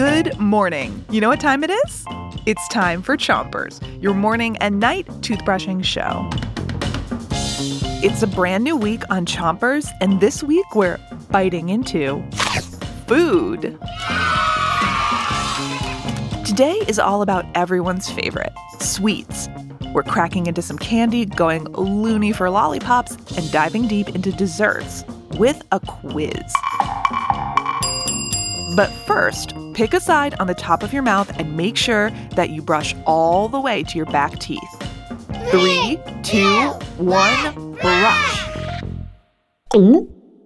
Good morning. You know what time it is? It's time for Chompers, your morning and night toothbrushing show. It's a brand new week on Chompers, and this week we're biting into food. Today is all about everyone's favorite sweets. We're cracking into some candy, going loony for lollipops, and diving deep into desserts with a quiz. But first, pick a side on the top of your mouth and make sure that you brush all the way to your back teeth. Three, two, one, brush.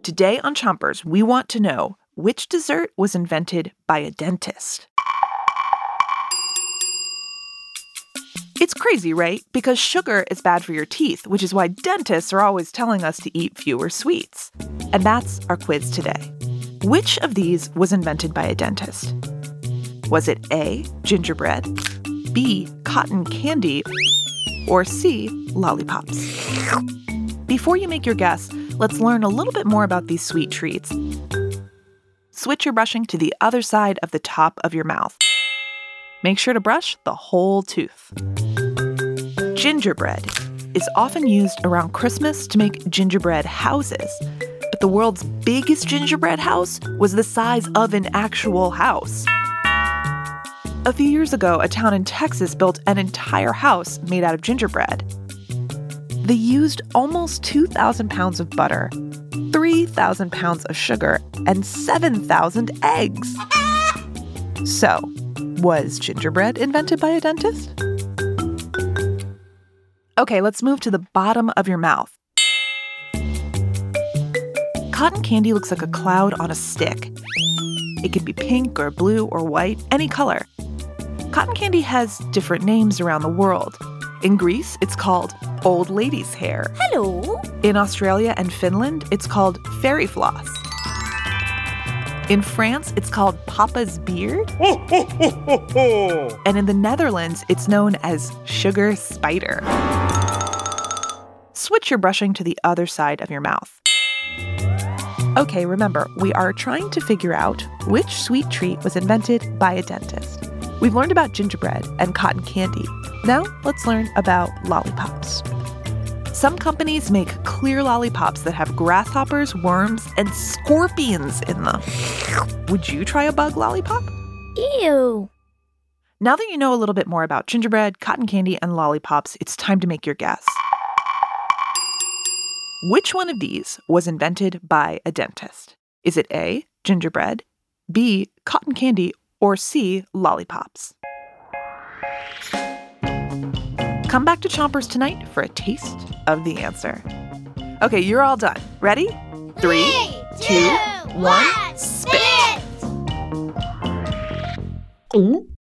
Today on Chompers, we want to know which dessert was invented by a dentist. It's crazy, right? Because sugar is bad for your teeth, which is why dentists are always telling us to eat fewer sweets. And that's our quiz today. Which of these was invented by a dentist? Was it A, gingerbread, B, cotton candy, or C, lollipops? Before you make your guess, let's learn a little bit more about these sweet treats. Switch your brushing to the other side of the top of your mouth. Make sure to brush the whole tooth. Gingerbread is often used around Christmas to make gingerbread houses. But the world's biggest gingerbread house was the size of an actual house. A few years ago, a town in Texas built an entire house made out of gingerbread. They used almost 2,000 pounds of butter, 3,000 pounds of sugar, and 7,000 eggs. So, was gingerbread invented by a dentist? Okay, let's move to the bottom of your mouth. Cotton candy looks like a cloud on a stick. It can be pink or blue or white, any color. Cotton candy has different names around the world. In Greece, it's called old lady's hair. Hello. In Australia and Finland, it's called fairy floss. In France, it's called Papa's beard. and in the Netherlands, it's known as sugar spider. Switch your brushing to the other side of your mouth. Okay, remember, we are trying to figure out which sweet treat was invented by a dentist. We've learned about gingerbread and cotton candy. Now, let's learn about lollipops. Some companies make clear lollipops that have grasshoppers, worms, and scorpions in them. Would you try a bug lollipop? Ew. Now that you know a little bit more about gingerbread, cotton candy, and lollipops, it's time to make your guess. Which one of these was invented by a dentist? Is it A, gingerbread, B, cotton candy, or C, lollipops? Come back to Chompers tonight for a taste of the answer. Okay, you're all done. Ready? Three, two, one, spit. Ooh.